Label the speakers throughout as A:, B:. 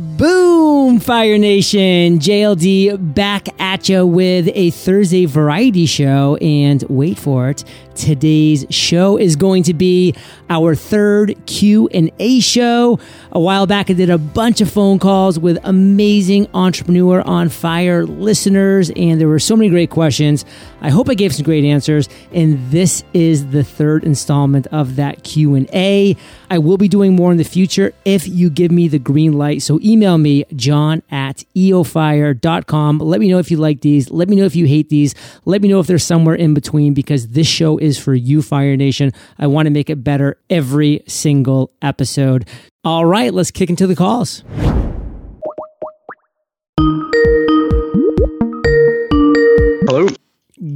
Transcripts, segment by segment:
A: Boo! Boom, Fire Nation. JLD back at you with a Thursday variety show. And wait for it. Today's show is going to be our third Q&A show. A while back I did a bunch of phone calls with amazing entrepreneur on fire listeners and there were so many great questions. I hope I gave some great answers and this is the third installment of that Q&A. I will be doing more in the future if you give me the green light. So email me john at eofire.com. Let me know if you like these. Let me know if you hate these. Let me know if there's somewhere in between because this show is for you, Fire Nation. I want to make it better every single episode. All right, let's kick into the calls.
B: Hello.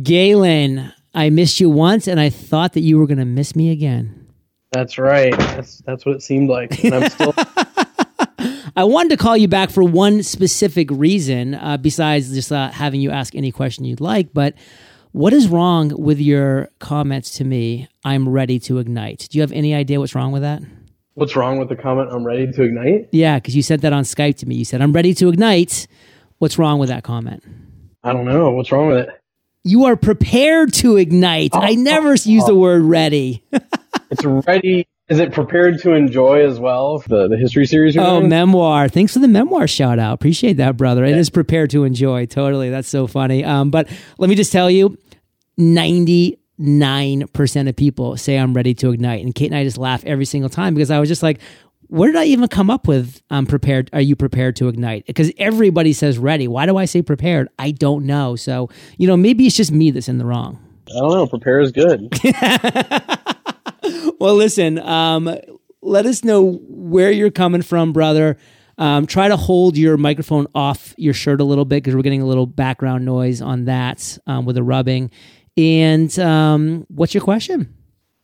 A: Galen, I missed you once and I thought that you were going to miss me again.
B: That's right. That's that's what it seemed like. And I'm still
A: I wanted to call you back for one specific reason, uh, besides just uh, having you ask any question you'd like. But what is wrong with your comments to me? I'm ready to ignite. Do you have any idea what's wrong with that?
B: What's wrong with the comment? I'm ready to ignite.
A: Yeah, because you said that on Skype to me. You said, I'm ready to ignite. What's wrong with that comment?
B: I don't know. What's wrong with it?
A: You are prepared to ignite.
B: Oh,
A: I never
B: oh,
A: use the
B: oh.
A: word ready.
B: It's ready. Is it prepared to enjoy as well? The the history series. you're
A: oh,
B: doing?
A: memoir. Thanks for the memoir shout out. Appreciate that, brother. It is prepared to enjoy. Totally. That's so funny. Um, but let me just tell you 99% of people say I'm ready to ignite. And Kate and I just laugh every single time because I was just like, where did I even come up with I'm prepared? Are you prepared to ignite? Because everybody says ready. Why do I say prepared? I don't know. So, you know, maybe it's just me that's in the wrong.
B: I don't know. Prepare is good.
A: Well, listen, um, let us know where you're coming from, brother. Um, try to hold your microphone off your shirt a little bit because we're getting a little background noise on that um, with the rubbing. And um, what's your question?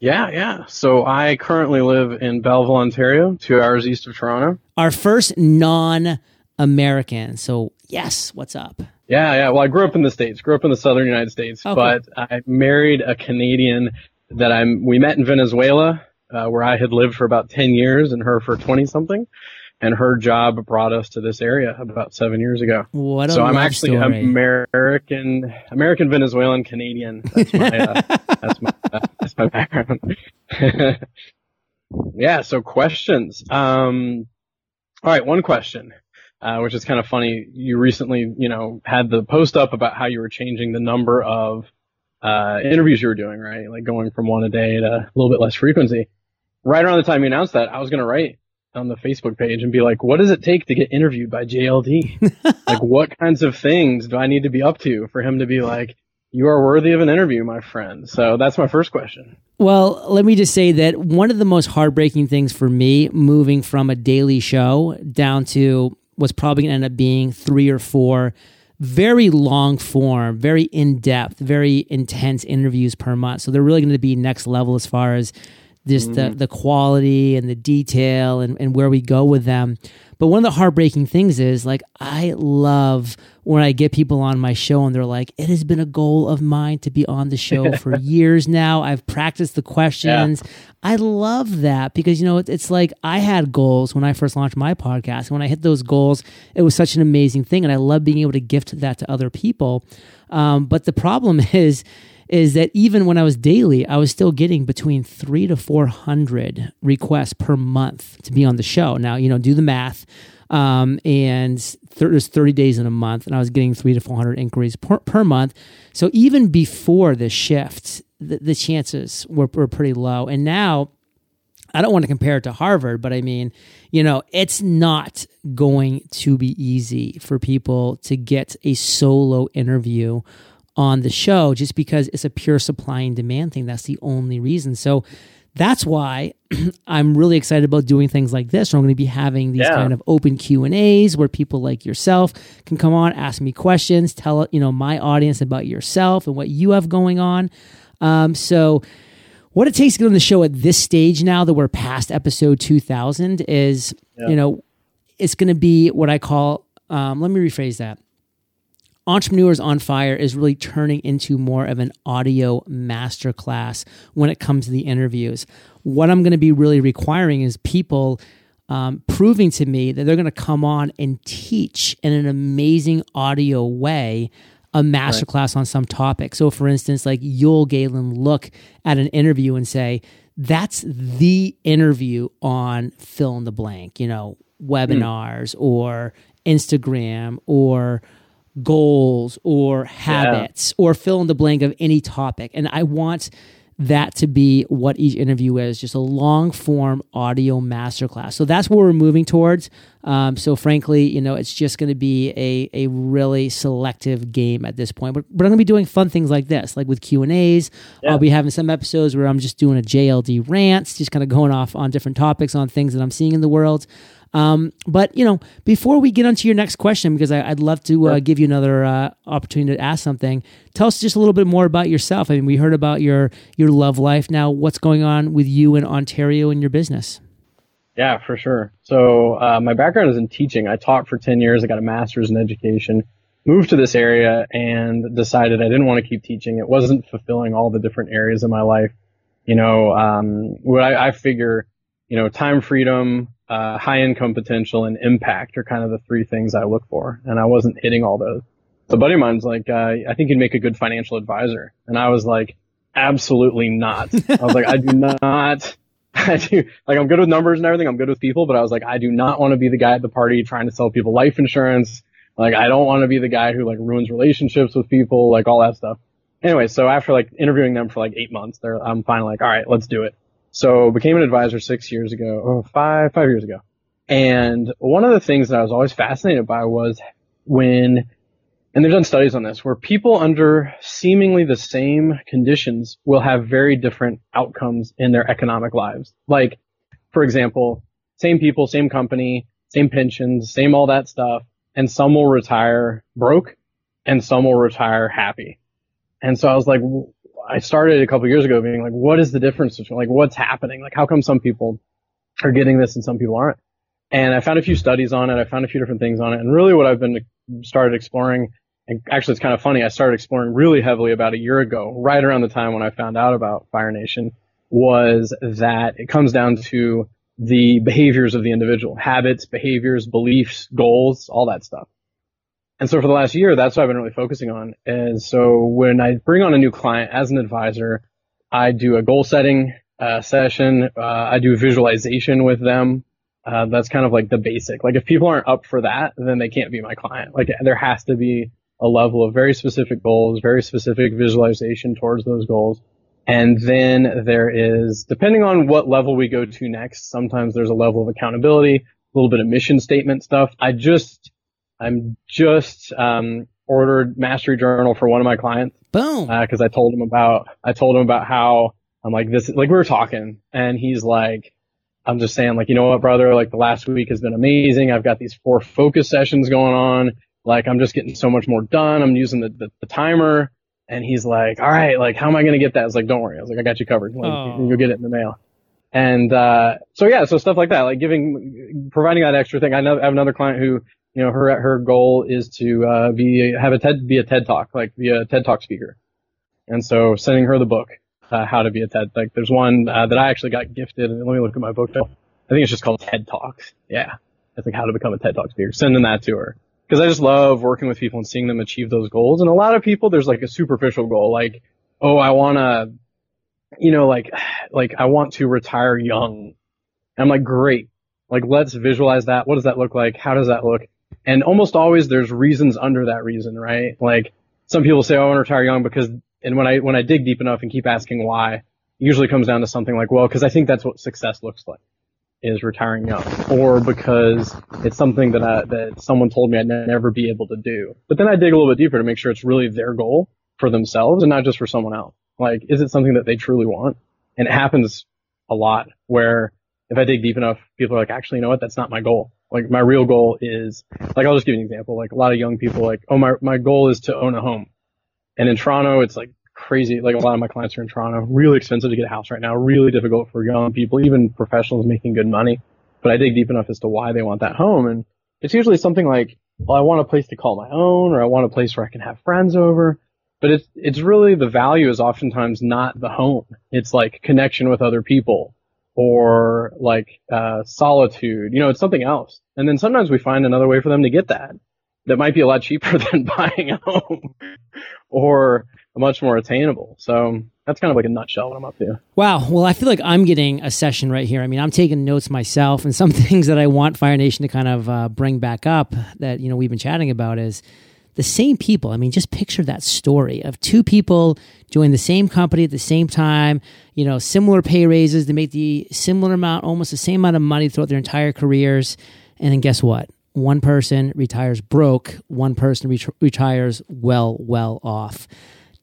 B: yeah, yeah. So I currently live in Belleville, Ontario, two hours east of Toronto.
A: Our first non American. So, yes, what's up?
B: Yeah, yeah. Well, I grew up in the states. Grew up in the southern United States,
A: Okay.
B: but I married a Canadian that I'm. We met in Venezuela, uh, where I had lived for about ten years, and her for twenty something. And her job brought us to this area about seven years ago.
A: What a
B: so I'm actually
A: story.
B: American, American Venezuelan Canadian. That's my, uh, that's my, uh, that's my background. yeah. So questions. Um, all right. One question, uh, which is kind of funny. You recently, you know, had the post up about how you were changing the number of, uh, interviews you were doing, right? Like going from one a day to a little bit less frequency. Right around the time you announced that, I was going to write on the Facebook page and be like, what does it take to get interviewed by JLD? like what kinds of things do I need to be up to for him to be like, you are worthy of an interview, my friend. So that's my first question.
A: Well, let me just say that one of the most heartbreaking things for me moving from a daily show down to what's probably going to end up being three or four very long form, very in depth, very intense interviews per month. So they're really going to be next level as far as just the, the quality and the detail and, and where we go with them. But one of the heartbreaking things is like, I love when I get people on my show and they're like, it has been a goal of mine to be on the show for years now. I've practiced the questions. I love that because, you know, it- it's like I had goals when I first launched my podcast. And when I hit those goals, it was such an amazing thing. And I love being able to gift that to other people. Um, but the problem is, is that even when I was daily, I was still getting between three to 400 requests per month to be on the show. Now, you know, do the math. Um, and there's 30 days in a month, and I was getting three to 400 inquiries per, per month. So even before the shift, the, the chances were, were pretty low. And now, I don't want to compare it to Harvard, but I mean, you know, it's not going to be easy for people to get a solo interview on the show just because it's a pure supply and demand thing. That's the only reason. So that's why I'm really excited about doing things like this. I'm going to be having these
B: Yeah.
A: kind of open Q and A's where people like yourself can come on, ask me questions, tell you know my audience about yourself and what you have going on. Um, so what it takes to get on the show at this stage now that we're past episode 2000 is you know it's going to be what i call um, let me rephrase that entrepreneurs on fire is really turning into more of an audio masterclass when it comes to the interviews what i'm going to be really requiring is people um, proving to me that they're going to come on and teach in an amazing audio way a masterclass right. on some topic. So, for instance, like you'll Galen look at an interview and say, "That's the interview on fill in the blank," you know, webinars mm. or Instagram or goals or habits yeah. or fill in the blank of any topic. And I want that to be what each interview is just a long form audio masterclass. So that's what we're moving towards. Um, so frankly, you know, it's just going to be a, a really selective game at this point. But, but I'm going to be doing fun things like this, like with Q and A's. Yeah. I'll be having some episodes where I'm just doing a JLD rants, just kind of going off on different topics on things that I'm seeing in the world. Um, but you know, before we get onto your next question, because I, would love to uh, give you another uh, opportunity to ask something. Tell us just a little bit more about yourself. I mean, we heard about your your love life. Now, what's going on with you in Ontario and your business?
B: Yeah, for sure. So uh, my background is in teaching. I taught for ten years. I got a master's in education. Moved to this area and decided I didn't want to keep teaching. It wasn't fulfilling all the different areas of my life. You know, um, what I, I figure, you know, time freedom, uh, high income potential and impact are kind of the three things I look for. And I wasn't hitting all those. So a buddy of mine's like, uh, I think you'd make a good financial advisor. And I was like, absolutely not. I was like, I do not, I do, like, I'm good with numbers and everything. I'm good with people, but I was like, I do not want to be the guy at the party trying to sell people life insurance. Like, I don't want to be the guy who like ruins relationships with people, like all that stuff. Anyway, so after like interviewing them for like eight months, they're, I'm finally like, all right, let's do it. So became an advisor six years ago, oh, five, five years ago. And one of the things that I was always fascinated by was when, and they've done studies on this, where people under seemingly the same conditions will have very different outcomes in their economic lives. Like, for example, same people, same company, same pensions, same all that stuff, and some will retire broke and some will retire happy. And so I was like, I started a couple years ago being like, what is the difference between like what's happening? Like how come some people are getting this and some people aren't? And I found a few studies on it. I found a few different things on it. And really what I've been started exploring and actually it's kind of funny. I started exploring really heavily about a year ago, right around the time when I found out about Fire Nation was that it comes down to the behaviors of the individual, habits, behaviors, beliefs, goals, all that stuff. And so for the last year, that's what I've been really focusing on. And so when I bring on a new client as an advisor, I do a goal setting uh, session. Uh, I do visualization with them. Uh, that's kind of like the basic. Like if people aren't up for that, then they can't be my client. Like there has to be a level of very specific goals, very specific visualization towards those goals. And then there is, depending on what level we go to next, sometimes there's a level of accountability, a little bit of mission statement stuff. I just, I'm just um, ordered Mastery Journal for one of my clients.
A: Boom.
B: Because uh, I told him about I told him about how I'm like this like we were talking and he's like I'm just saying like you know what brother like the last week has been amazing. I've got these four focus sessions going on. Like I'm just getting so much more done. I'm using the, the, the timer. And he's like, all right, like, how am I going to get that? I was like, don't worry. I was like, I got you covered. Like, oh. you'll get it in the mail. And, uh, so yeah, so stuff like that, like giving, providing that extra thing. I know I have another client who you know, her her goal is to uh, be have a TED be a TED talk, like be a TED talk speaker. And so sending her the book, uh, how to be a TED. Like there's one uh, that I actually got gifted. Let me look at my book. I think it's just called TED Talks. Yeah, it's like how to become a TED Talk speaker. Sending that to her because I just love working with people and seeing them achieve those goals. And a lot of people, there's like a superficial goal, like, oh, I want to, you know, like, like I want to retire young. And I'm like, great. Like, let's visualize that. What does that look like? How does that look? And almost always there's reasons under that reason, right? Like some people say, oh, I want to retire young because, and when I, when I dig deep enough and keep asking why, it usually comes down to something like, well, because I think that's what success looks like is retiring young or because it's something that I, that someone told me I'd never be able to do. But then I dig a little bit deeper to make sure it's really their goal for themselves and not just for someone else. Like, is it something that they truly want? And it happens a lot where if I dig deep enough, people are like, actually, you know what? That's not my goal. Like my real goal is, like I'll just give you an example. Like a lot of young people, like, oh my my goal is to own a home, and in Toronto it's like crazy. Like a lot of my clients are in Toronto, really expensive to get a house right now, really difficult for young people, even professionals making good money. But I dig deep enough as to why they want that home, and it's usually something like, well, I want a place to call my own, or I want a place where I can have friends over. But it's it's really the value is oftentimes not the home. It's like connection with other people or like uh, solitude. You know, it's something else. And then sometimes we find another way for them to get that that might be a lot cheaper than buying a home or much more attainable. So that's kind of like a nutshell what I'm up to.
A: Wow. Well, I feel like I'm getting a session right here. I mean, I'm taking notes myself, and some things that I want Fire Nation to kind of uh, bring back up that you know we've been chatting about is the same people. I mean, just picture that story of two people join the same company at the same time, you know, similar pay raises, they make the similar amount, almost the same amount of money throughout their entire careers. And then guess what? One person retires broke, one person ret- retires well, well off.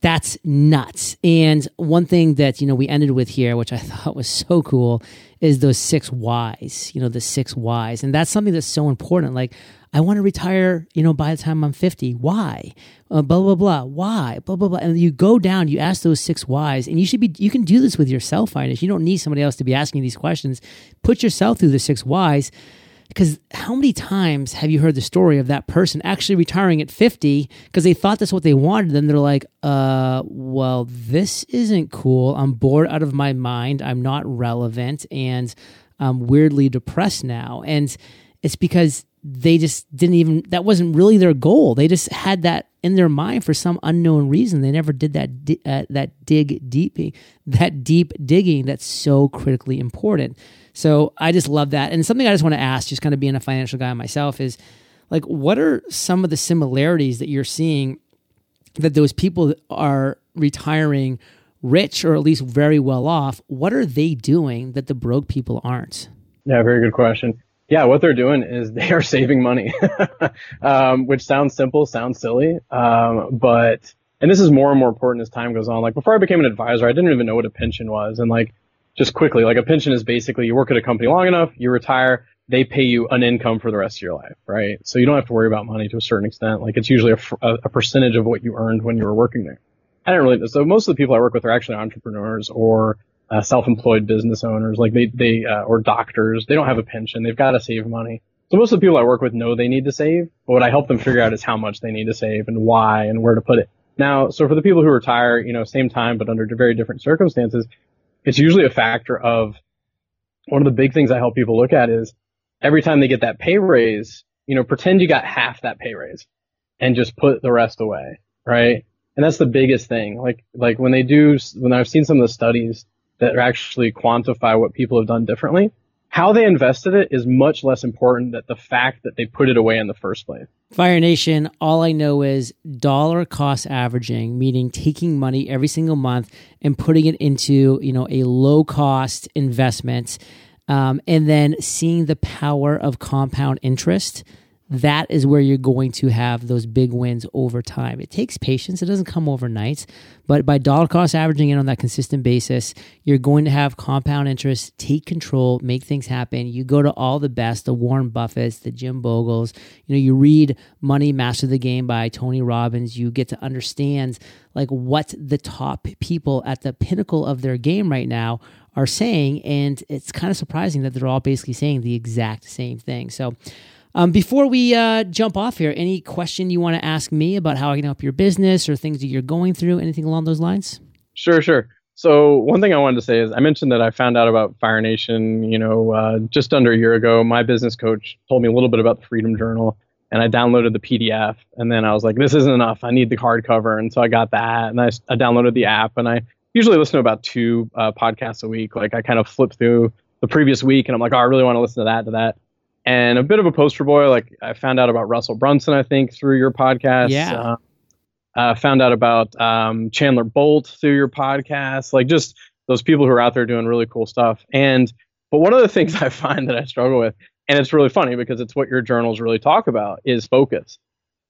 A: That's nuts. And one thing that, you know, we ended with here, which I thought was so cool, is those six whys, you know, the six whys. And that's something that's so important. Like, I want to retire, you know, by the time I'm 50. Why? Uh, blah, blah, blah. Why? Blah, blah, blah. And you go down, you ask those six whys, and you should be, you can do this with yourself, Fire Nation. You don't need somebody else to be asking these questions. Put yourself through the six whys because how many times have you heard the story of that person actually retiring at 50 because they thought that's what they wanted then they're like uh well this isn't cool i'm bored out of my mind i'm not relevant and i'm weirdly depressed now and it's because they just didn't even that wasn't really their goal. They just had that in their mind for some unknown reason. They never did that uh, that dig deep that deep digging that's so critically important. So i just love that. And something i just want to ask just kind of being a financial guy myself is like what are some of the similarities that you're seeing that those people are retiring rich or at least very well off what are they doing that the broke people aren't?
B: Yeah very good question yeah, what they're doing is they are saving money, um, which sounds simple, sounds silly, um, but and this is more and more important as time goes on. Like before I became an advisor, I didn't even know what a pension was, and like just quickly, like a pension is basically you work at a company long enough, you retire, they pay you an income for the rest of your life, right? So you don't have to worry about money to a certain extent. Like it's usually a, a percentage of what you earned when you were working there. I didn't really. So most of the people I work with are actually entrepreneurs or uh, self-employed business owners, like they, they, uh, or doctors, they don't have a pension. They've got to save money. So most of the people I work with know they need to save, but what I help them figure out is how much they need to save and why and where to put it. Now, so for the people who retire, you know, same time, but under very different circumstances, it's usually a factor of one of the big things I help people look at is every time they get that pay raise, you know, pretend you got half that pay raise and just put the rest away, right? And that's the biggest thing. Like, like when they do, when I've seen some of the studies, that actually quantify what people have done differently. How they invested it is much less important than the fact that they put it away in the first place.
A: Fire Nation, all I know is dollar cost averaging, meaning taking money every single month and putting it into, you know, a low cost investment. Um, and then seeing the power of compound interest that is where you're going to have those big wins over time. It takes patience, it doesn't come overnight, but by dollar cost averaging in on that consistent basis, you're going to have compound interest, take control, make things happen. You go to all the best, the Warren Buffetts, the Jim Bogles, you know, you read Money Master the Game by Tony Robbins, you get to understand like what the top people at the pinnacle of their game right now are saying and it's kind of surprising that they're all basically saying the exact same thing. So um, before we uh, jump off here, any question you want to ask me about how I can help your business or things that you're going through, anything along those lines?
B: Sure, sure. So one thing I wanted to say is I mentioned that I found out about Fire Nation, you know, uh, just under a year ago. My business coach told me a little bit about the Freedom Journal, and I downloaded the PDF. And then I was like, this isn't enough. I need the hardcover, and so I got that, and I, I downloaded the app, and I usually listen to about two uh, podcasts a week. Like I kind of flip through the previous week, and I'm like, oh, I really want to listen to that, to that and a bit of a poster boy. Like I found out about Russell Brunson, I think, through your podcast.
A: Yeah. Uh,
B: uh, found out about um, Chandler Bolt through your podcast. Like just those people who are out there doing really cool stuff. And but one of the things I find that I struggle with, and it's really funny because it's what your journals really talk about, is focus.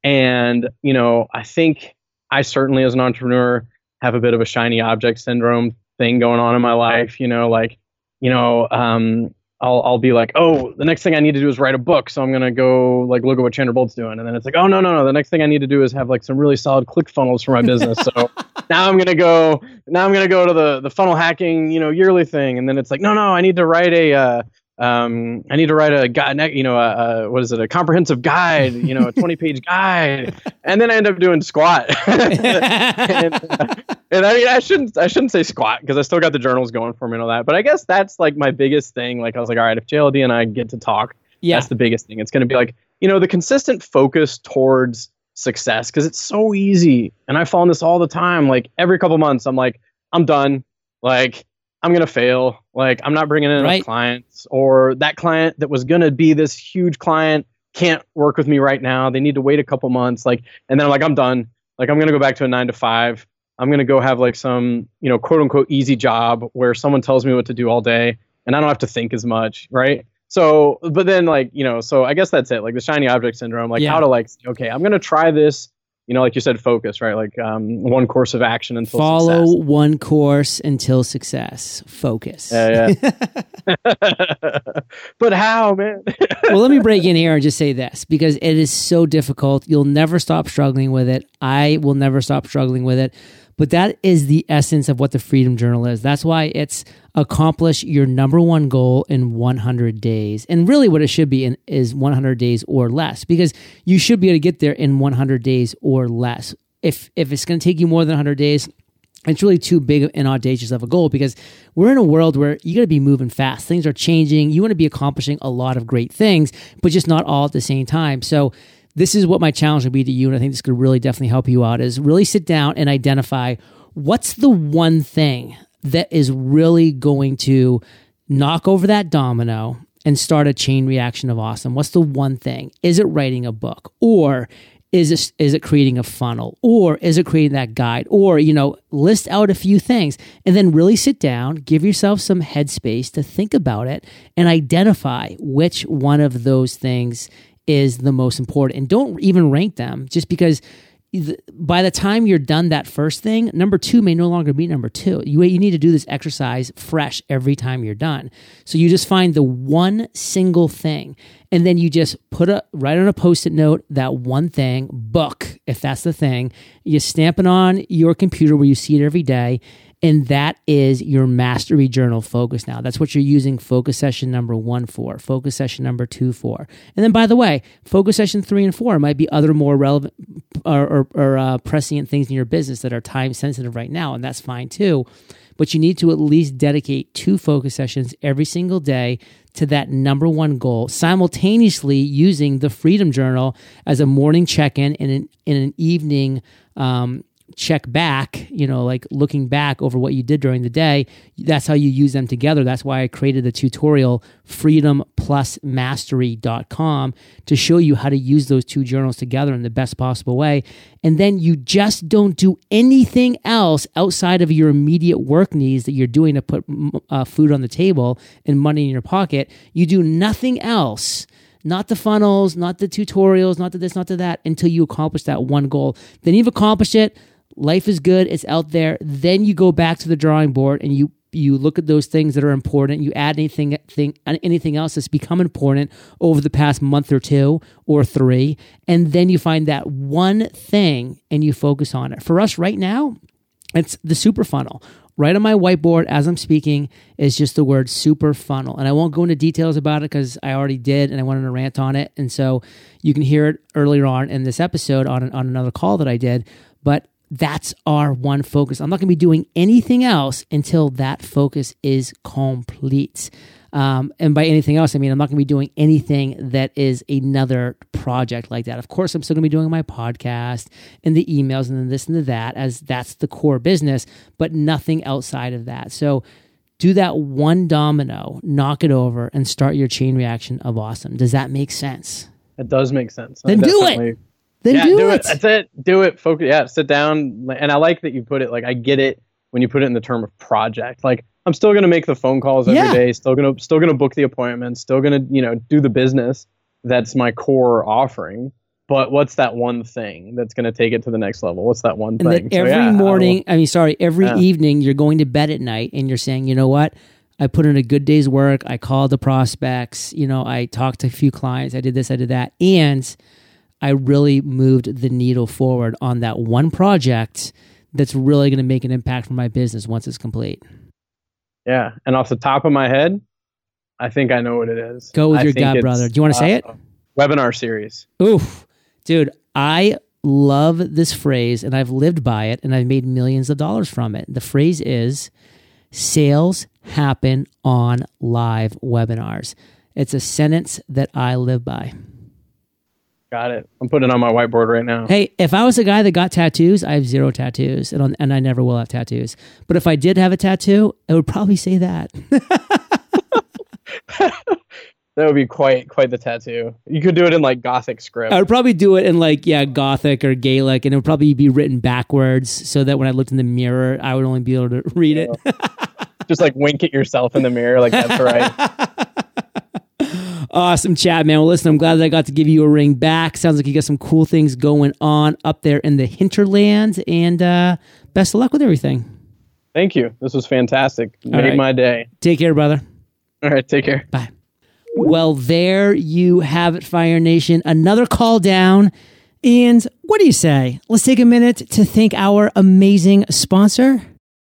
B: And you know, I think I certainly, as an entrepreneur, have a bit of a shiny object syndrome thing going on in my life. You know, like you know, um, I'll I'll be like, oh, the next thing I need to do is write a book, so I'm gonna go like look at what Chandler Bolt's doing, and then it's like, oh no no no, the next thing I need to do is have like some really solid click funnels for my business. so now I'm gonna go now I'm gonna go to the the funnel hacking you know yearly thing, and then it's like, no no, I need to write a uh, um, I need to write a guide, you know, a, a, what is it, a comprehensive guide, you know, a 20 page guide. And then I end up doing squat. and, uh, and, I mean, I shouldn't, I shouldn't say squat because I still got the journals going for me and all that. But I guess that's like my biggest thing. Like I was like, all right, if JLD and I get to talk, yeah. that's the biggest thing. It's going to be like, you know, the consistent focus towards success because it's so easy. And I fall in this all the time. Like every couple months, I'm like, I'm done. Like, I'm gonna fail. Like I'm not bringing in enough clients, or that client that was gonna be this huge client can't work with me right now. They need to wait a couple months. Like, and then I'm like, I'm done. Like I'm gonna go back to a nine to five. I'm gonna go have like some, you know, quote unquote easy job where someone tells me what to do all day, and I don't have to think as much, right? So, but then like, you know, so I guess that's it. Like the shiny object syndrome. Like yeah. how to like, okay, I'm gonna try this you know, like you said, focus, right? Like um, one course of action until
A: follow
B: success.
A: one course until success. Focus.
B: Yeah, yeah. but how, man?
A: well, let me break in here and just say this because it is so difficult. You'll never stop struggling with it. I will never stop struggling with it. But that is the essence of what the Freedom Journal is. That's why it's accomplish your number one goal in 100 days. And really, what it should be in, is 100 days or less, because you should be able to get there in 100 days or less. If if it's going to take you more than 100 days, it's really too big and audacious of a goal because we're in a world where you got to be moving fast. Things are changing. You want to be accomplishing a lot of great things, but just not all at the same time. So this is what my challenge would be to you, and I think this could really definitely help you out. Is really sit down and identify what's the one thing that is really going to knock over that domino and start a chain reaction of awesome. What's the one thing? Is it writing a book, or is it, is it creating a funnel or is it creating that guide or you know list out a few things and then really sit down give yourself some headspace to think about it and identify which one of those things is the most important. And don't even rank them just because by the time you're done that first thing, number two may no longer be number two. You, you need to do this exercise fresh every time you're done. So you just find the one single thing and then you just put a write on a post-it note that one thing, book, if that's the thing. You stamp it on your computer where you see it every day and that is your mastery journal focus now. That's what you're using focus session number one for, focus session number two for. And then, by the way, focus session three and four might be other more relevant or, or, or uh, prescient things in your business that are time sensitive right now. And that's fine too. But you need to at least dedicate two focus sessions every single day to that number one goal, simultaneously using the Freedom Journal as a morning check in and an, in an evening um, check back, you know, like looking back over what you did during the day, that's how you use them together. That's why I created the tutorial freedomplusmastery.com to show you how to use those two journals together in the best possible way. And then you just don't do anything else outside of your immediate work needs that you're doing to put uh, food on the table and money in your pocket. You do nothing else not the funnels, not the tutorials, not the this, not the that, until you accomplish that one goal. Then you've accomplished it life is good. It's out there. Then you go back to the drawing board and you you look at those things that are important. You add anything thing, anything else that's become important over the past month or two or three. And then you find that one thing and you focus on it. For us right now it's the super funnel. Right on my whiteboard as i'm speaking is just the word super funnel. And i won't go into details about it because i already did and i wanted to rant on it. And so you can hear it earlier on in this episode on, on another call that i did. But that's our one focus. I'm not going to be doing anything else until that focus is complete. Um, and by anything else, I mean I'm not going to be doing anything that is another project like that. Of course, I'm still going to be doing my podcast and the emails and then this and the that, as that's the core business, but nothing outside of that. So do that one domino, knock it over, and start your chain reaction of awesome. Does that make sense?
B: It does make sense.
A: Then do it. Then
B: yeah,
A: do,
B: do
A: it.
B: it. That's it. Do it. Focus. Yeah, sit down. And I like that you put it like I get it when you put it in the term of project. Like I'm still gonna make the phone calls every yeah. day. Still gonna still gonna book the appointments. Still gonna you know do the business. That's my core offering. But what's that one thing that's going to take it to the next level? What's that one
A: and
B: thing?
A: every so, yeah, morning, I, I, mean, sorry, every yeah. evening, you're going to bed at night and you're saying, you know what? I put in a good day's work. I called the prospects. You know, I talked to a few clients. I did this. I did that, and I really moved the needle forward on that one project that's really going to make an impact for my business once it's complete.
B: Yeah. And off the top of my head, I think I know what it is.
A: Go with
B: I
A: your gut, brother. Do you want to say it?
B: uh, Webinar series.
A: Oof, dude, I love this phrase and I've lived by it and I've made millions of dollars from it. The phrase is sales happen on live webinars. It's a sentence that I live by.
B: Got it. I'm putting it on my whiteboard right now.
A: Hey, if I was a guy that got tattoos, I have zero tattoos and, and I never will have tattoos. But if I did have a tattoo, I would probably say that.
B: That would be quite quite the tattoo. You could do it in like gothic script.
A: I would probably do it in like, yeah, Gothic or Gaelic, and it would probably be written backwards so that when I looked in the mirror, I would only be able to read it.
B: Just like wink at yourself in the mirror, like that's right.
A: Awesome chat, man. Well, listen, I'm glad that I got to give you a ring back. Sounds like you got some cool things going on up there in the hinterland, and uh, best of luck with everything.
B: Thank you. This was fantastic. Made
A: right.
B: my day.
A: Take care, brother.
B: All right, take care.
A: Bye. Well, there you have it, Fire Nation. Another call down. And what do you say? Let's take a minute to thank our amazing sponsor.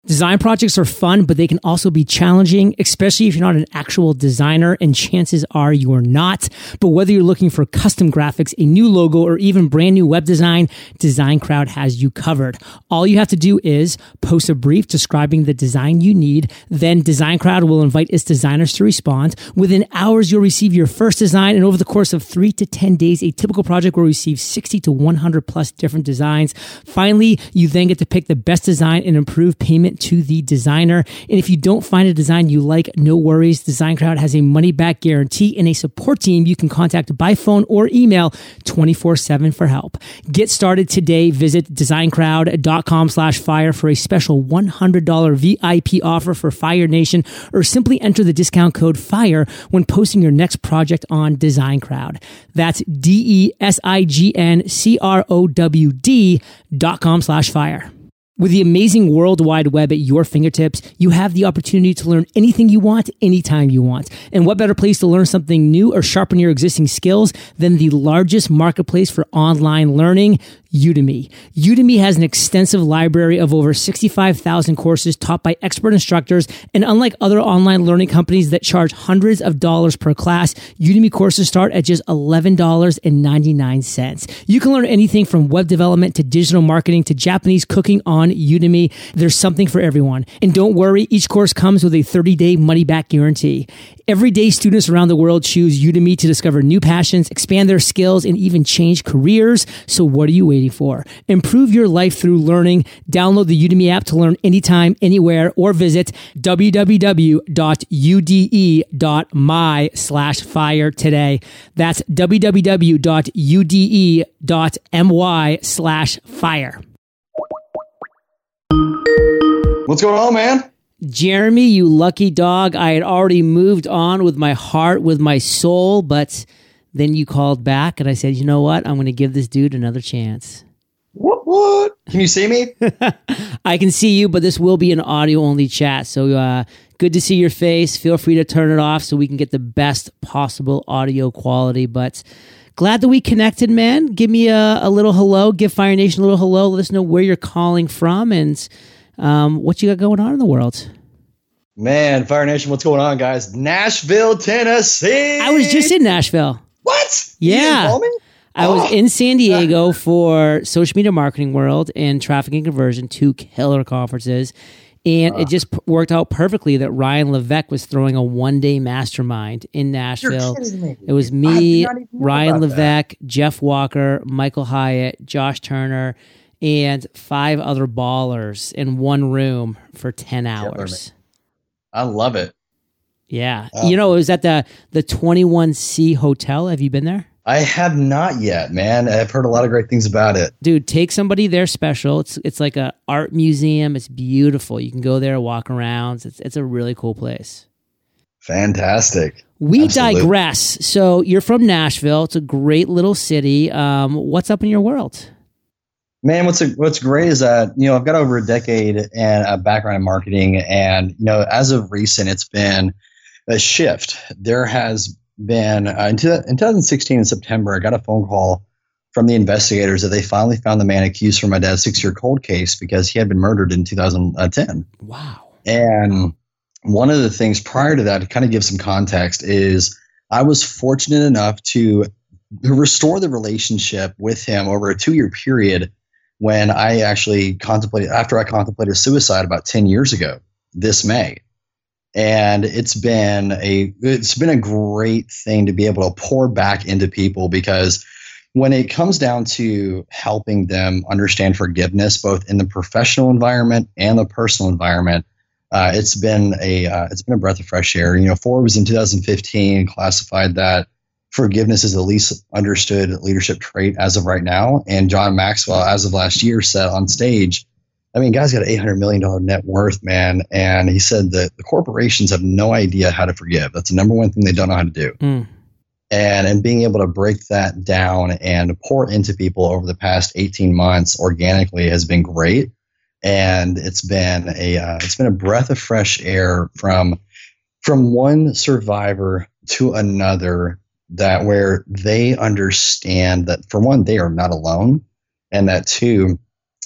A: Design projects are fun, but they can also be challenging, especially if you're not an actual designer, and chances are you are not. But whether you're looking for custom graphics, a new logo, or even brand new web design, Design Crowd has you covered. All you have to do is post a brief describing the design you need. Then Design Crowd will invite its designers to respond. Within hours, you'll receive your first design. And over the course of three to 10 days, a typical project will receive 60 to 100 plus different designs. Finally, you then get to pick the best design and improve payment to the designer. And if you don't find a design you like, no worries. Design Crowd has a money back guarantee and a support team you can contact by phone or email 24 7 for help. Get started today. Visit designcrowd.com slash fire for a special $100 VIP offer for Fire Nation or simply enter the discount code FIRE when posting your next project on Design Crowd. That's D E S I G N C R O W D dot com slash fire. With the amazing World Wide Web at your fingertips, you have the opportunity to learn anything you want, anytime you want. And what better place to learn something new or sharpen your existing skills than the largest marketplace for online learning? Udemy. Udemy has an extensive library of over 65,000 courses taught by expert instructors. And unlike other online learning companies that charge hundreds of dollars per class, Udemy courses start at just $11.99. You can learn anything from web development to digital marketing to Japanese cooking on Udemy. There's something for everyone. And don't worry, each course comes with a 30 day money back guarantee. Everyday students around the world choose Udemy to discover new passions, expand their skills, and even change careers. So what are you waiting for? Improve your life through learning. Download the Udemy app to learn anytime, anywhere, or visit www.ude.my slash fire today. That's www.ude.my slash fire.
C: What's going on, man?
A: Jeremy, you lucky dog. I had already moved on with my heart, with my soul, but then you called back and I said, you know what? I'm going to give this dude another chance.
C: What? What? Can you see me?
A: I can see you, but this will be an audio only chat. So uh, good to see your face. Feel free to turn it off so we can get the best possible audio quality. But glad that we connected, man. Give me a, a little hello. Give Fire Nation a little hello. Let us know where you're calling from and um, what you got going on in the world.
C: Man, Fire Nation, what's going on, guys? Nashville, Tennessee.
A: I was just in Nashville.
C: What?
A: Yeah.
C: didn't call me?
A: I was
C: Oh.
A: in San uh. Diego for Social Media Marketing World and Traffic and Conversion, two killer conferences. And it uh. just p- worked out perfectly that Ryan Levesque was throwing a one day mastermind in Nashville. It was me,
C: did not even know
A: Ryan
C: about that.
A: Jeff Walker, Michael Hyatt, Josh Turner, and five other ballers in one room for 10 hours.
C: I love it.
A: Yeah.
C: Wow.
A: You know, it was at the, the 21C Hotel. Have you been there?
C: I have not yet, man. I've heard a lot of great things about it.
A: dude take somebody there special it's it's like a art museum it's beautiful you can go there walk around it's, it's a really cool place
C: Fantastic.
A: we
C: Absolutely.
A: digress so you're from nashville it's a great little city um, what's up in your world
C: Man, what's a, what's great is that you know I've got over a decade and a background in marketing, and you know as of recent, it's been a shift. There has been uh, in, two, in 2016 in September, I got a phone call from the investigators that they finally found the man accused for my dad's six-year cold case because he had been murdered in 2010.
A: wow
C: And one of the things prior to that, to kind of give some context, is I was fortunate enough to restore the relationship with him over a two year period when I actually contemplated, after I contemplated suicide about 10 years ago, this May. And it's been a it's been a great thing to be able to pour back into people because when it comes down to helping them understand forgiveness, both in the professional environment and the personal environment, uh, it's been a uh, it's been a breath of fresh air. You know, Forbes in 2015 classified that forgiveness is the least understood leadership trait as of right now, and John Maxwell, as of last year, said on stage, I mean, guy's got an 800 million dollar net worth, man, and he said that the corporations have no idea how to forgive. That's the number one thing they don't know how to do. Mm. And and being able to break that down and pour into people over the past 18 months organically has been great and it's been a uh, it's been a breath of fresh air from from one survivor to another that where they understand that for one they are not alone and that two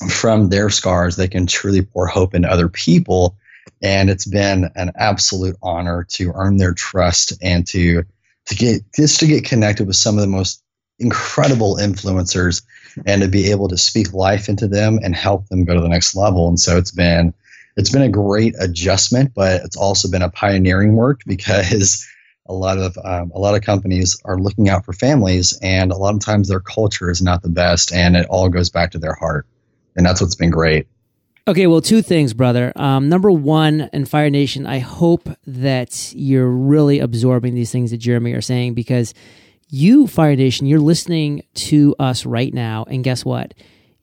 C: from their scars they can truly pour hope into other people and it's been an absolute honor to earn their trust and to to get just to get connected with some of the most incredible influencers and to be able to speak life into them and help them go to the next level. And so it's been it's been a great adjustment, but it's also been a pioneering work because a lot of um, a lot of companies are looking out for families, and a lot of times their culture is not the best, and it all goes back to their heart, and that's what's been great.
A: Okay, well, two things, brother. Um, number one, in Fire Nation, I hope that you're really absorbing these things that Jeremy are saying because you, Fire Nation, you're listening to us right now. And guess what?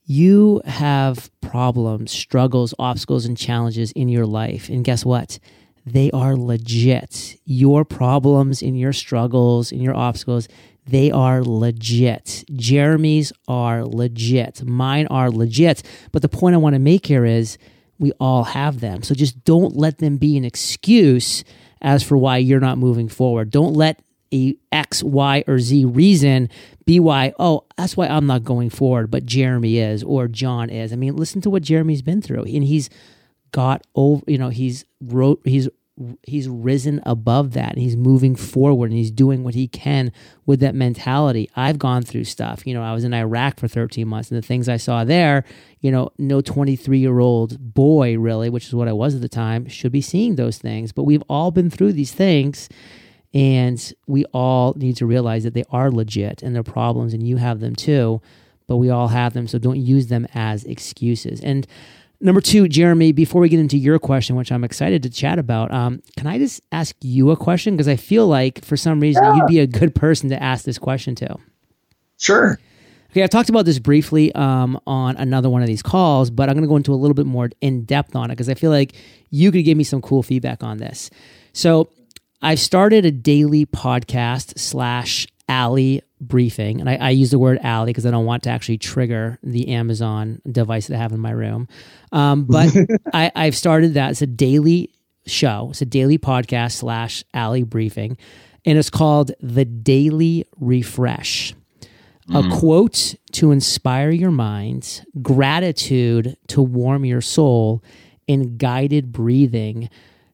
A: You have problems, struggles, obstacles, and challenges in your life. And guess what? They are legit. Your problems and your struggles and your obstacles, they are legit. Jeremy's are legit. Mine are legit. But the point I want to make here is we all have them. So just don't let them be an excuse as for why you're not moving forward. Don't let a X, Y, or Z reason be why, oh, that's why I'm not going forward, but Jeremy is or John is. I mean, listen to what Jeremy's been through. And he's got over, you know, he's wrote, he's he's risen above that and he's moving forward and he's doing what he can with that mentality. I've gone through stuff. You know, I was in Iraq for 13 months and the things I saw there, you know, no 23 year old boy really, which is what I was at the time, should be seeing those things. But we've all been through these things and we all need to realize that they are legit and they're problems, and you have them too, but we all have them. So don't use them as excuses. And number two, Jeremy, before we get into your question, which I'm excited to chat about, um, can I just ask you a question? Because I feel like for some reason yeah. you'd be a good person to ask this question to.
C: Sure.
A: Okay, I've talked about this briefly um, on another one of these calls, but I'm going to go into a little bit more in depth on it because I feel like you could give me some cool feedback on this. So, I've started a daily podcast slash alley briefing. And I, I, use the word alley because I don't want to actually trigger the Amazon device that I have in my room. Um, but I, I've started that. It's a daily show, it's a daily podcast slash alley briefing. And it's called The Daily Refresh. Mm. A quote to inspire your mind, gratitude to warm your soul, and guided breathing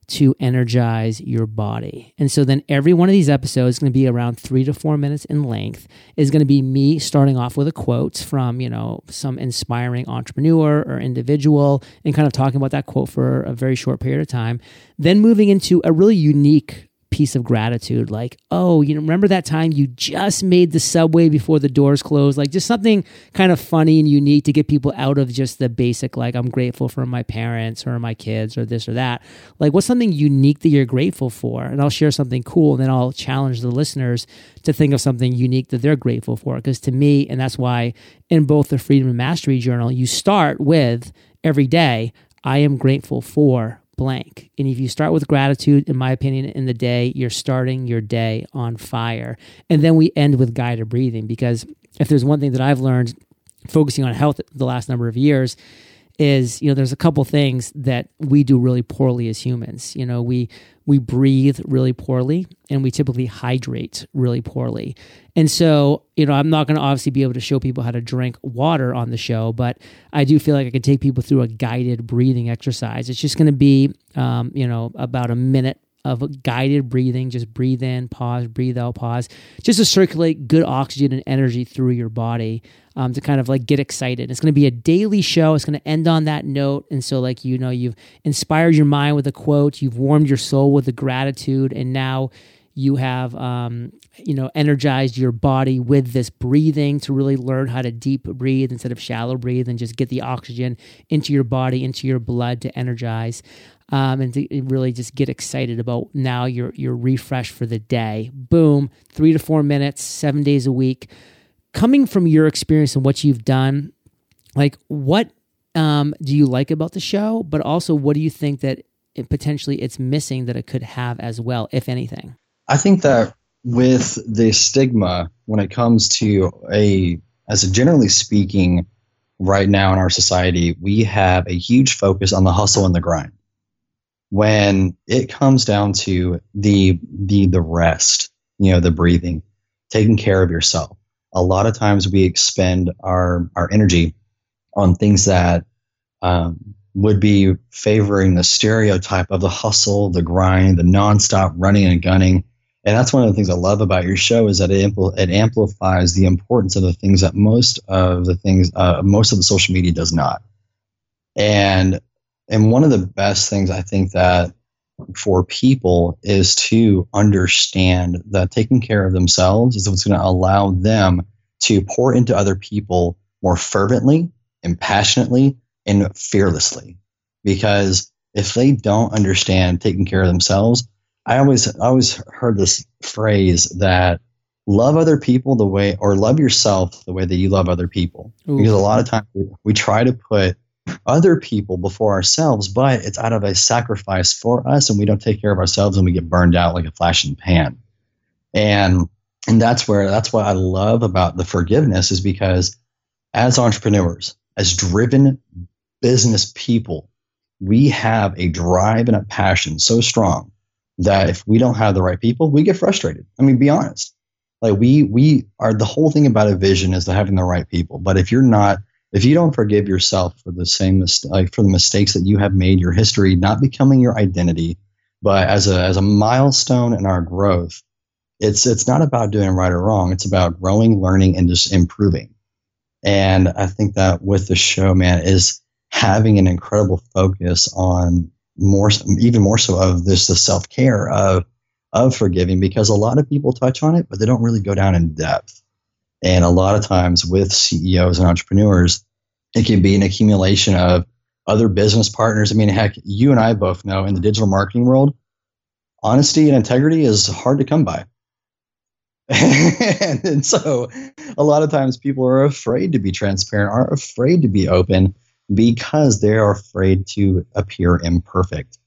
A: to energize your body. And so then every one of these episodes is going to be around three to four minutes in length, is going to be me starting off with a quote from, you know, some inspiring entrepreneur or individual and kind of talking about that quote for a very short period of time. Then moving into a really unique piece of gratitude like oh you know remember that time you just made the subway before the doors closed? Like just something kind of funny and unique to get people out of just the basic like i'm grateful for my parents or my kids or this or that. Like what's something unique that you're grateful for? And i'll share something cool and then i'll challenge the listeners to think of something unique that they're grateful for. Because to me and that's why in both the freedom and mastery journal you start with every day i am grateful for blank. And if you start with gratitude, in my opinion, in the day, you're starting your day on fire. And then we end with guided breathing because if there's one thing that I've learned focusing on health the last number of years is, you know, there's a couple things that we do really poorly as humans. You know, we we breathe really poorly and we typically hydrate really poorly. And so, you know, I'm not going to obviously be able to show people how to drink water on the show, but I do feel like I can take people through a guided breathing exercise. It's just going to be, um, you know, about a minute of guided breathing. Just breathe in, pause, breathe out, pause, just to circulate good oxygen and energy through your body um, to kind of like get excited. It's going to be a daily show. It's going to end on that note. And so, like, you know, you've inspired your mind with a quote, you've warmed your soul with the gratitude, and now you have um, you know energized your body with this breathing to really learn how to deep breathe instead of shallow breathe and just get the oxygen into your body into your blood to energize um, and to really just get excited about now you're you're refreshed for the day. Boom, three to four minutes, seven days a week. Coming from your experience and what you've done, like what um, do you like about the show? But also, what do you think that it, potentially it's missing that it could have as well, if anything?
C: I think that with the stigma when it comes to a, as a generally speaking, right now in our society, we have a huge focus on the hustle and the grind when it comes down to the the the rest, you know, the breathing, taking care of yourself. A lot of times we expend our our energy on things that um, would be favoring the stereotype of the hustle, the grind, the nonstop running and gunning. And that's one of the things I love about your show is that it, ampl- it amplifies the importance of the things that most of the things, uh, most of the social media does not. And and one of the best things I think that for people is to understand that taking care of themselves is what's going to allow them to pour into other people more fervently and passionately and fearlessly. Because if they don't understand taking care of themselves, I always I always heard this phrase that love other people the way or love yourself the way that you love other people. Ooh. Because a lot of times we, we try to put other people before ourselves, but it's out of a sacrifice for us, and we don't take care of ourselves, and we get burned out like a flash in the pan. And and that's where that's what I love about the forgiveness is because as entrepreneurs, as driven business people, we have a drive and a passion so strong that if we don't have the right people, we get frustrated. I mean, be honest. Like we we are the whole thing about a vision is having the right people. But if you're not if you don't forgive yourself for the same for the mistakes that you have made, your history not becoming your identity, but as a as a milestone in our growth, it's it's not about doing right or wrong. It's about growing, learning, and just improving. And I think that with the show, man, is having an incredible focus on more, even more so of this the self care of of forgiving because a lot of people touch on it, but they don't really go down in depth. And a lot of times with CEOs and entrepreneurs, it can be an accumulation of other business partners. I mean, heck, you and I both know in the digital marketing world, honesty and integrity is hard to come by. and, so a lot of times people are afraid to be transparent, are afraid to be open because they are afraid to appear imperfect.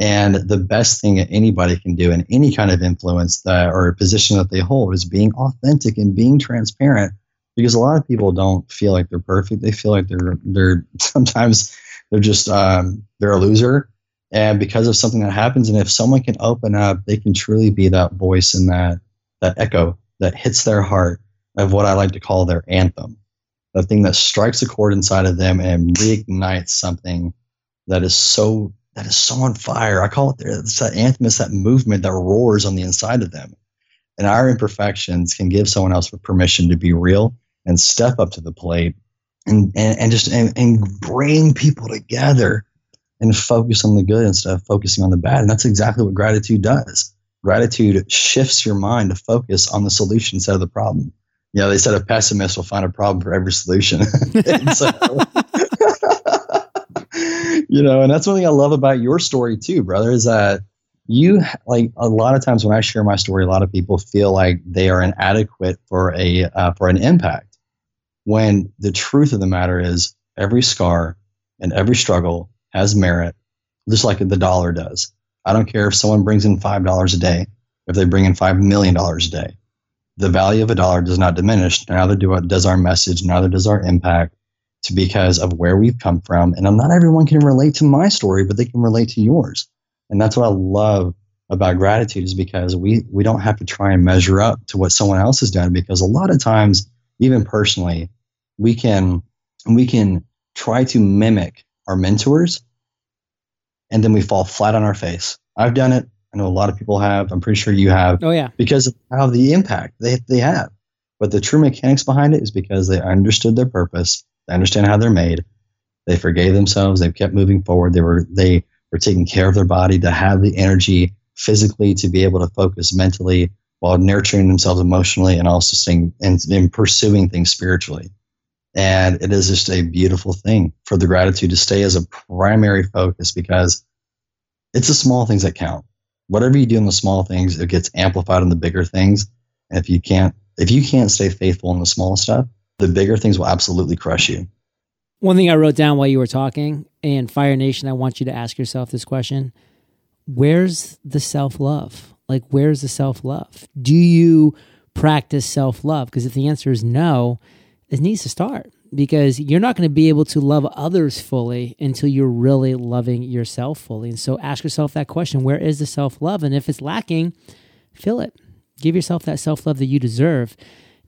C: And the best thing that anybody can do in any kind of influence that or position that they hold is being authentic and being transparent. Because a lot of people don't feel like they're perfect. They feel like they're they're sometimes they're just um, they're a loser, and because of something that happens. And if someone can open up, they can truly be that voice and that that echo that hits their heart of what I like to call their anthem, the thing that strikes a chord inside of them and reignites something that is so that is so on fire. I call it it's that anthem, it's that movement that roars on the inside of them. And our imperfections can give someone else permission to be real and step up to the plate and, and, and just and, and bring people together and focus on the good instead of focusing on the bad. And that's exactly what gratitude does. Gratitude shifts your mind to focus on the solution instead of the problem. You know, they said a pessimist will find a problem for every solution. so, you know, and that's one thing I love about your story too, brother, is that you like a lot of times when I share my story, a lot of people feel like they are inadequate for a uh, for an impact. When the truth of the matter is, every scar and every struggle has merit, just like the dollar does. I don't care if someone brings in five dollars a day, if they bring in five million dollars a day. The value of a dollar does not diminish. Neither do does our message. Neither does our impact to because of where we've come from. And not everyone can relate to my story, but they can relate to yours. And that's what I love about gratitude is because we we don't have to try and measure up to what someone else has done because a lot of times even personally we can we can try to mimic our mentors and then we fall flat on our face. I've done it. I know a lot of people have. I'm pretty sure you have.
A: Oh yeah.
C: Because of how the impact they, they have. But the true mechanics behind it is because they understood their purpose they understand how they're made they forgave themselves they kept moving forward they were they were taking care of their body to have the energy physically to be able to focus mentally while nurturing themselves emotionally and also seeing and, and pursuing things spiritually. And it is just a beautiful thing for the gratitude to stay as a primary focus because it's the small things that count. Whatever you do in the small things, it gets amplified in the bigger things. And if you can't, if you can't stay faithful in the small stuff, the bigger things will absolutely crush you.
A: One thing I wrote down while you were talking, and Fire Nation, I want you to ask yourself this question Where's the self love? Like, where's the self love? Do you practice self love? Because if the answer is no, it needs to start because you're not going to be able to love others fully until you're really loving yourself fully. And so ask yourself that question where is the self love? And if it's lacking, fill it. Give yourself that self love that you deserve.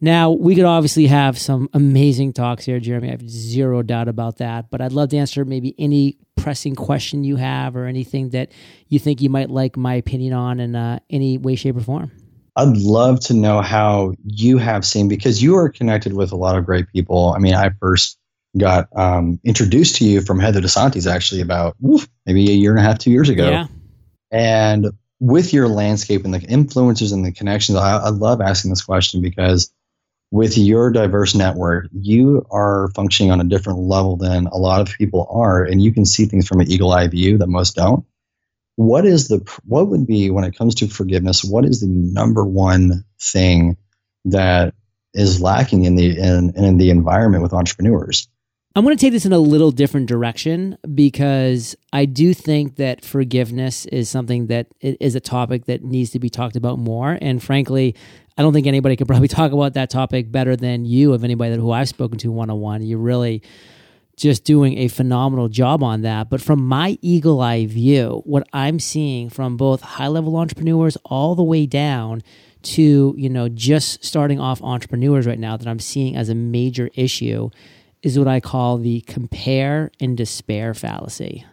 A: Now, we could obviously have some amazing talks here, Jeremy. I have zero doubt about that. But I'd love to answer maybe any pressing question you have or anything that you think you might like my opinion on in uh, any way, shape, or form.
C: I'd love to know how you have seen, because you are connected with a lot of great people. I mean, I first got um, introduced to you from Heather DeSantis actually about maybe a year and a half, two years ago.
A: Yeah.
C: And with your landscape and the influences and the connections, I, I love asking this question because with your diverse network, you are functioning on a different level than a lot of people are, and you can see things from an eagle eye view that most don't. What is the what would be when it comes to forgiveness? What is the number one thing that is lacking in the in, in the environment with entrepreneurs?
A: I'm going to take this in a little different direction because I do think that forgiveness is something that is a topic that needs to be talked about more. And frankly, I don't think anybody could probably talk about that topic better than you of anybody that who I've spoken to one on one. You're really just doing a phenomenal job on that. But from my eagle eye view, what I'm seeing from both high level entrepreneurs all the way down to, you know, just starting off entrepreneurs right now that I'm seeing as a major issue is what I call the compare and despair fallacy.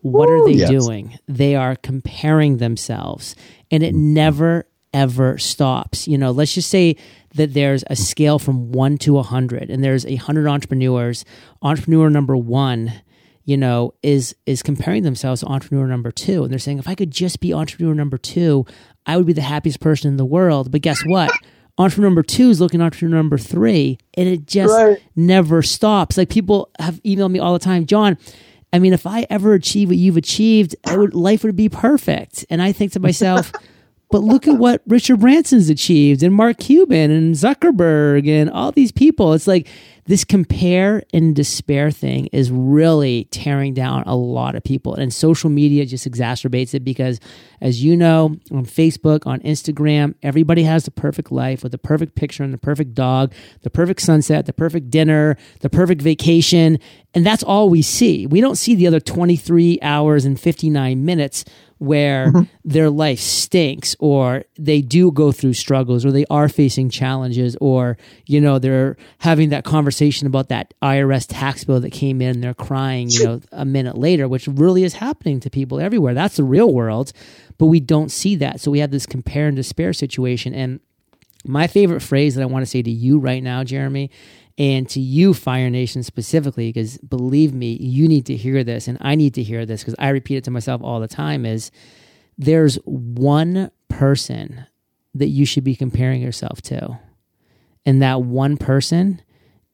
A: What Ooh, are they yes. doing? They are comparing themselves, and it mm-hmm. never ever stops. You know, let's just say that there's a scale from one to a hundred, and there's a hundred entrepreneurs. Entrepreneur number one, you know, is is comparing themselves to entrepreneur number two, and they're saying, if I could just be entrepreneur number two, I would be the happiest person in the world. But guess what? entrepreneur number two is looking at entrepreneur number three, and it just right. never stops. Like people have emailed me all the time, John. I mean, if I ever achieve what you've achieved, would, life would be perfect. And I think to myself, but look at what Richard Branson's achieved and Mark Cuban and Zuckerberg and all these people. It's like this compare and despair thing is really tearing down a lot of people. And social media just exacerbates it because, as you know, on Facebook, on Instagram, everybody has the perfect life with the perfect picture and the perfect dog, the perfect sunset, the perfect dinner, the perfect vacation. And that's all we see. We don't see the other 23 hours and 59 minutes where mm-hmm. their life stinks or they do go through struggles or they are facing challenges or you know they're having that conversation about that IRS tax bill that came in and they're crying you know a minute later which really is happening to people everywhere. That's the real world but we don't see that. So we have this compare and despair situation. And my favorite phrase that I want to say to you right now Jeremy and to you, Fire Nation specifically, because believe me, you need to hear this, and I need to hear this because I repeat it to myself all the time is there's one person that you should be comparing yourself to. And that one person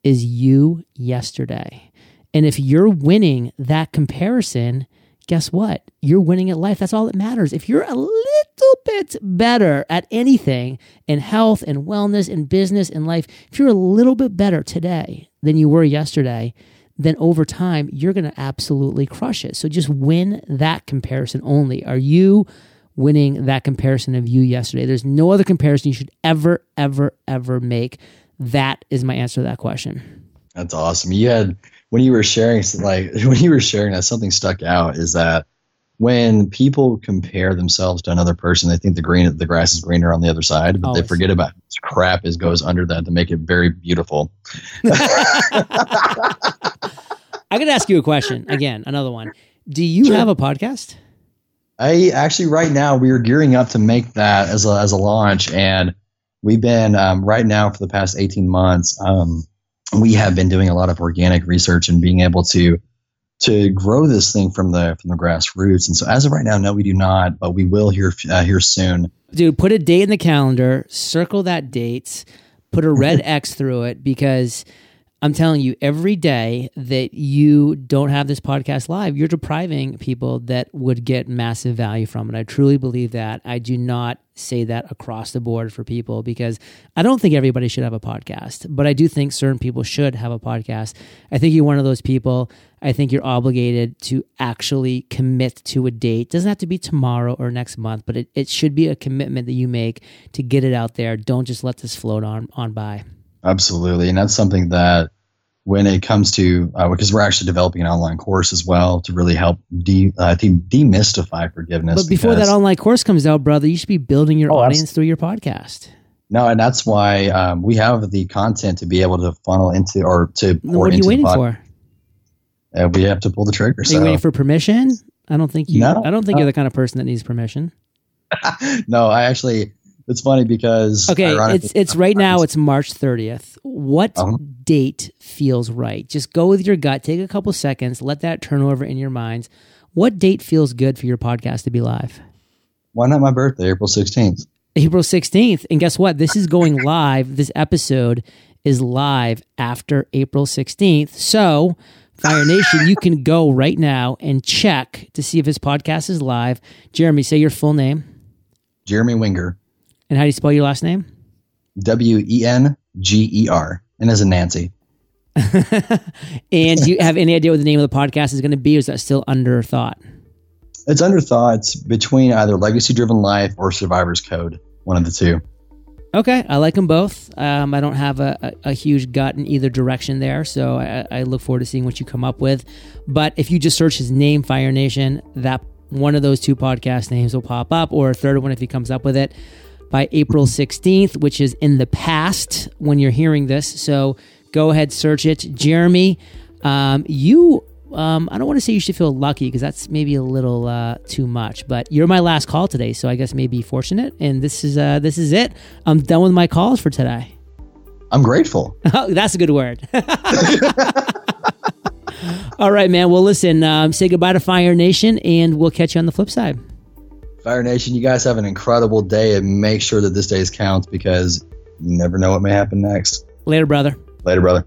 A: is you yesterday. And if you're winning that comparison, guess what? You're winning at life. That's all that matters. If you're a little bit better at anything in health and wellness and business and life, if you're a little bit better today than you were yesterday, then over time, you're going to absolutely crush it. So just win that comparison only. Are you winning that comparison of you yesterday? There's no other comparison you should ever, ever, ever make. That is my answer to that question.
C: That's awesome. You had when you were sharing like when you were sharing that something stuck out is that when people compare themselves to another person, they think the green the grass is greener on the other side, but
A: Always.
C: they forget about crap is goes under that to make it very beautiful.
A: I to ask you a question again. Another one. Do you
C: Sure.
A: have a podcast?
C: I actually right now we are gearing up to make that as a as a launch, and we've been um, right now for the past eighteen months. Um, we have been doing a lot of organic research and being able to to grow this thing from the from the grassroots. And so as of right now, no, we do not, but we will here uh, here soon.
A: Dude, put a date in the calendar, circle that date, put a red X through it because I'm telling you, every day that you don't have this podcast live, you're depriving people that would get massive value from it. I truly believe that. I do not say that across the board for people because I don't think everybody should have a podcast, but I do think certain people should have a podcast. I think you're one of those people. I think you're obligated to actually commit to a date. doesn't have to be tomorrow or next month, but it, it should be a commitment that you make to get it out there. Don't just let this float on on by.
C: Absolutely, and that's something that when it comes to uh, because we're actually developing an online course as well to really help de uh, I think demystify forgiveness.
A: But before
C: because-
A: that online course comes out, brother, you should be building your
C: Oh,
A: audience through your podcast.
C: No, and that's why um, we have the content to be able to funnel into or to pour
A: what are you
C: into
A: waiting
C: the
A: for?
C: Uh, we have to pull the trigger.
A: Are
C: So
A: you waiting for permission? I don't think you.
C: No,
A: I don't think
C: no.
A: you're the kind of person that needs permission.
C: no, I actually. It's funny because
A: Okay, it's it's right now. It's March 30th. What
C: Uh-huh.
A: date feels right? Just go with your gut. Take a couple seconds. Let that turn over in your minds. What date feels good for your podcast to be live?
C: why not my birthday, April sixteenth?
A: April 16th. And guess what? This is going live. This episode is live after April 16th. So, Fire Nation, you can go right now and check to see if his podcast is live. Jeremy, say your full name.
C: Jeremy Wenger,
A: And how do you spell your last name?
C: W E N G E R, and as a Nancy.
A: And do you have any idea what the name of the podcast is going to be? Or is that still under thought?
C: It's under thoughts between either Legacy Driven Life or Survivor's Code, one of the two.
A: Okay, I like them both. Um, I don't have a, a, a huge gut in either direction there, so I, I look forward to seeing what you come up with. But if you just search his name, Fire Nation, that one of those two podcast names will pop up, or a third one if he comes up with it by April 16th, which is in the past when you're hearing this. So go ahead, search it. Jeremy, um, you. Um, I don't want to say you should feel lucky because that's maybe a little uh, too much, but you're my last call today, so I guess maybe fortunate. And this is uh, this is it. I'm done with my calls for today.
C: I'm grateful.
A: Oh, that's a good word. All right, man. Well, listen. Um, say goodbye to Fire Nation, and we'll catch you on the flip side.
C: Fire Nation, you guys have an incredible day and make sure that this day's counts because you never know what may happen next.
A: Later, brother.
C: Later, brother.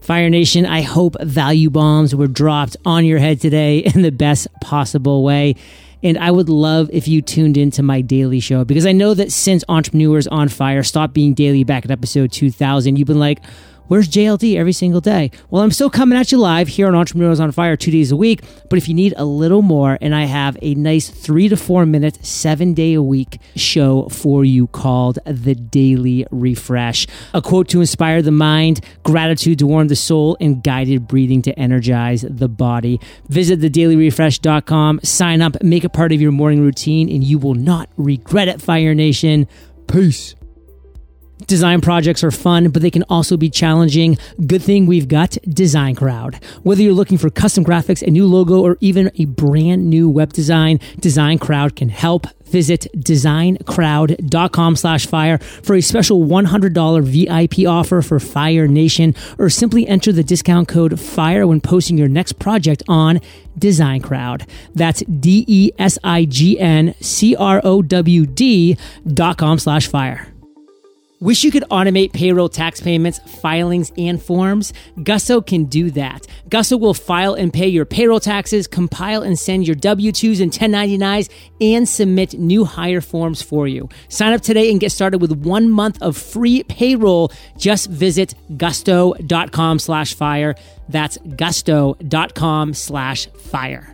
A: Fire Nation, I hope value bombs were dropped on your head today in the best possible way. And I would love if you tuned into my daily show because I know that since Entrepreneurs on Fire stopped being daily back at episode 2000, you've been like, Where's JLD every single day? Well, I'm still coming at you live here on Entrepreneurs on Fire two days a week. But if you need a little more, and I have a nice three to four minute, seven day a week show for you called The Daily Refresh. A quote to inspire the mind, gratitude to warm the soul, and guided breathing to energize the body. Visit thedailyrefresh.com, sign up, make it part of your morning routine, and you will not regret it, Fire Nation. Peace. Design projects are fun, but they can also be challenging. Good thing we've got Design Crowd. Whether you're looking for custom graphics, a new logo, or even a brand new web design, Design Crowd can help. Visit designcrowd.com slash fire for a special $100 VIP offer for Fire Nation, or simply enter the discount code FIRE when posting your next project on Design Crowd. That's D E S I G N C R O W D dot com slash fire. Wish you could automate payroll tax payments, filings, and forms? Gusto can do that. Gusto will file and pay your payroll taxes, compile and send your W 2s and 1099s, and submit new hire forms for you. Sign up today and get started with one month of free payroll. Just visit gusto.com slash fire. That's gusto.com slash fire.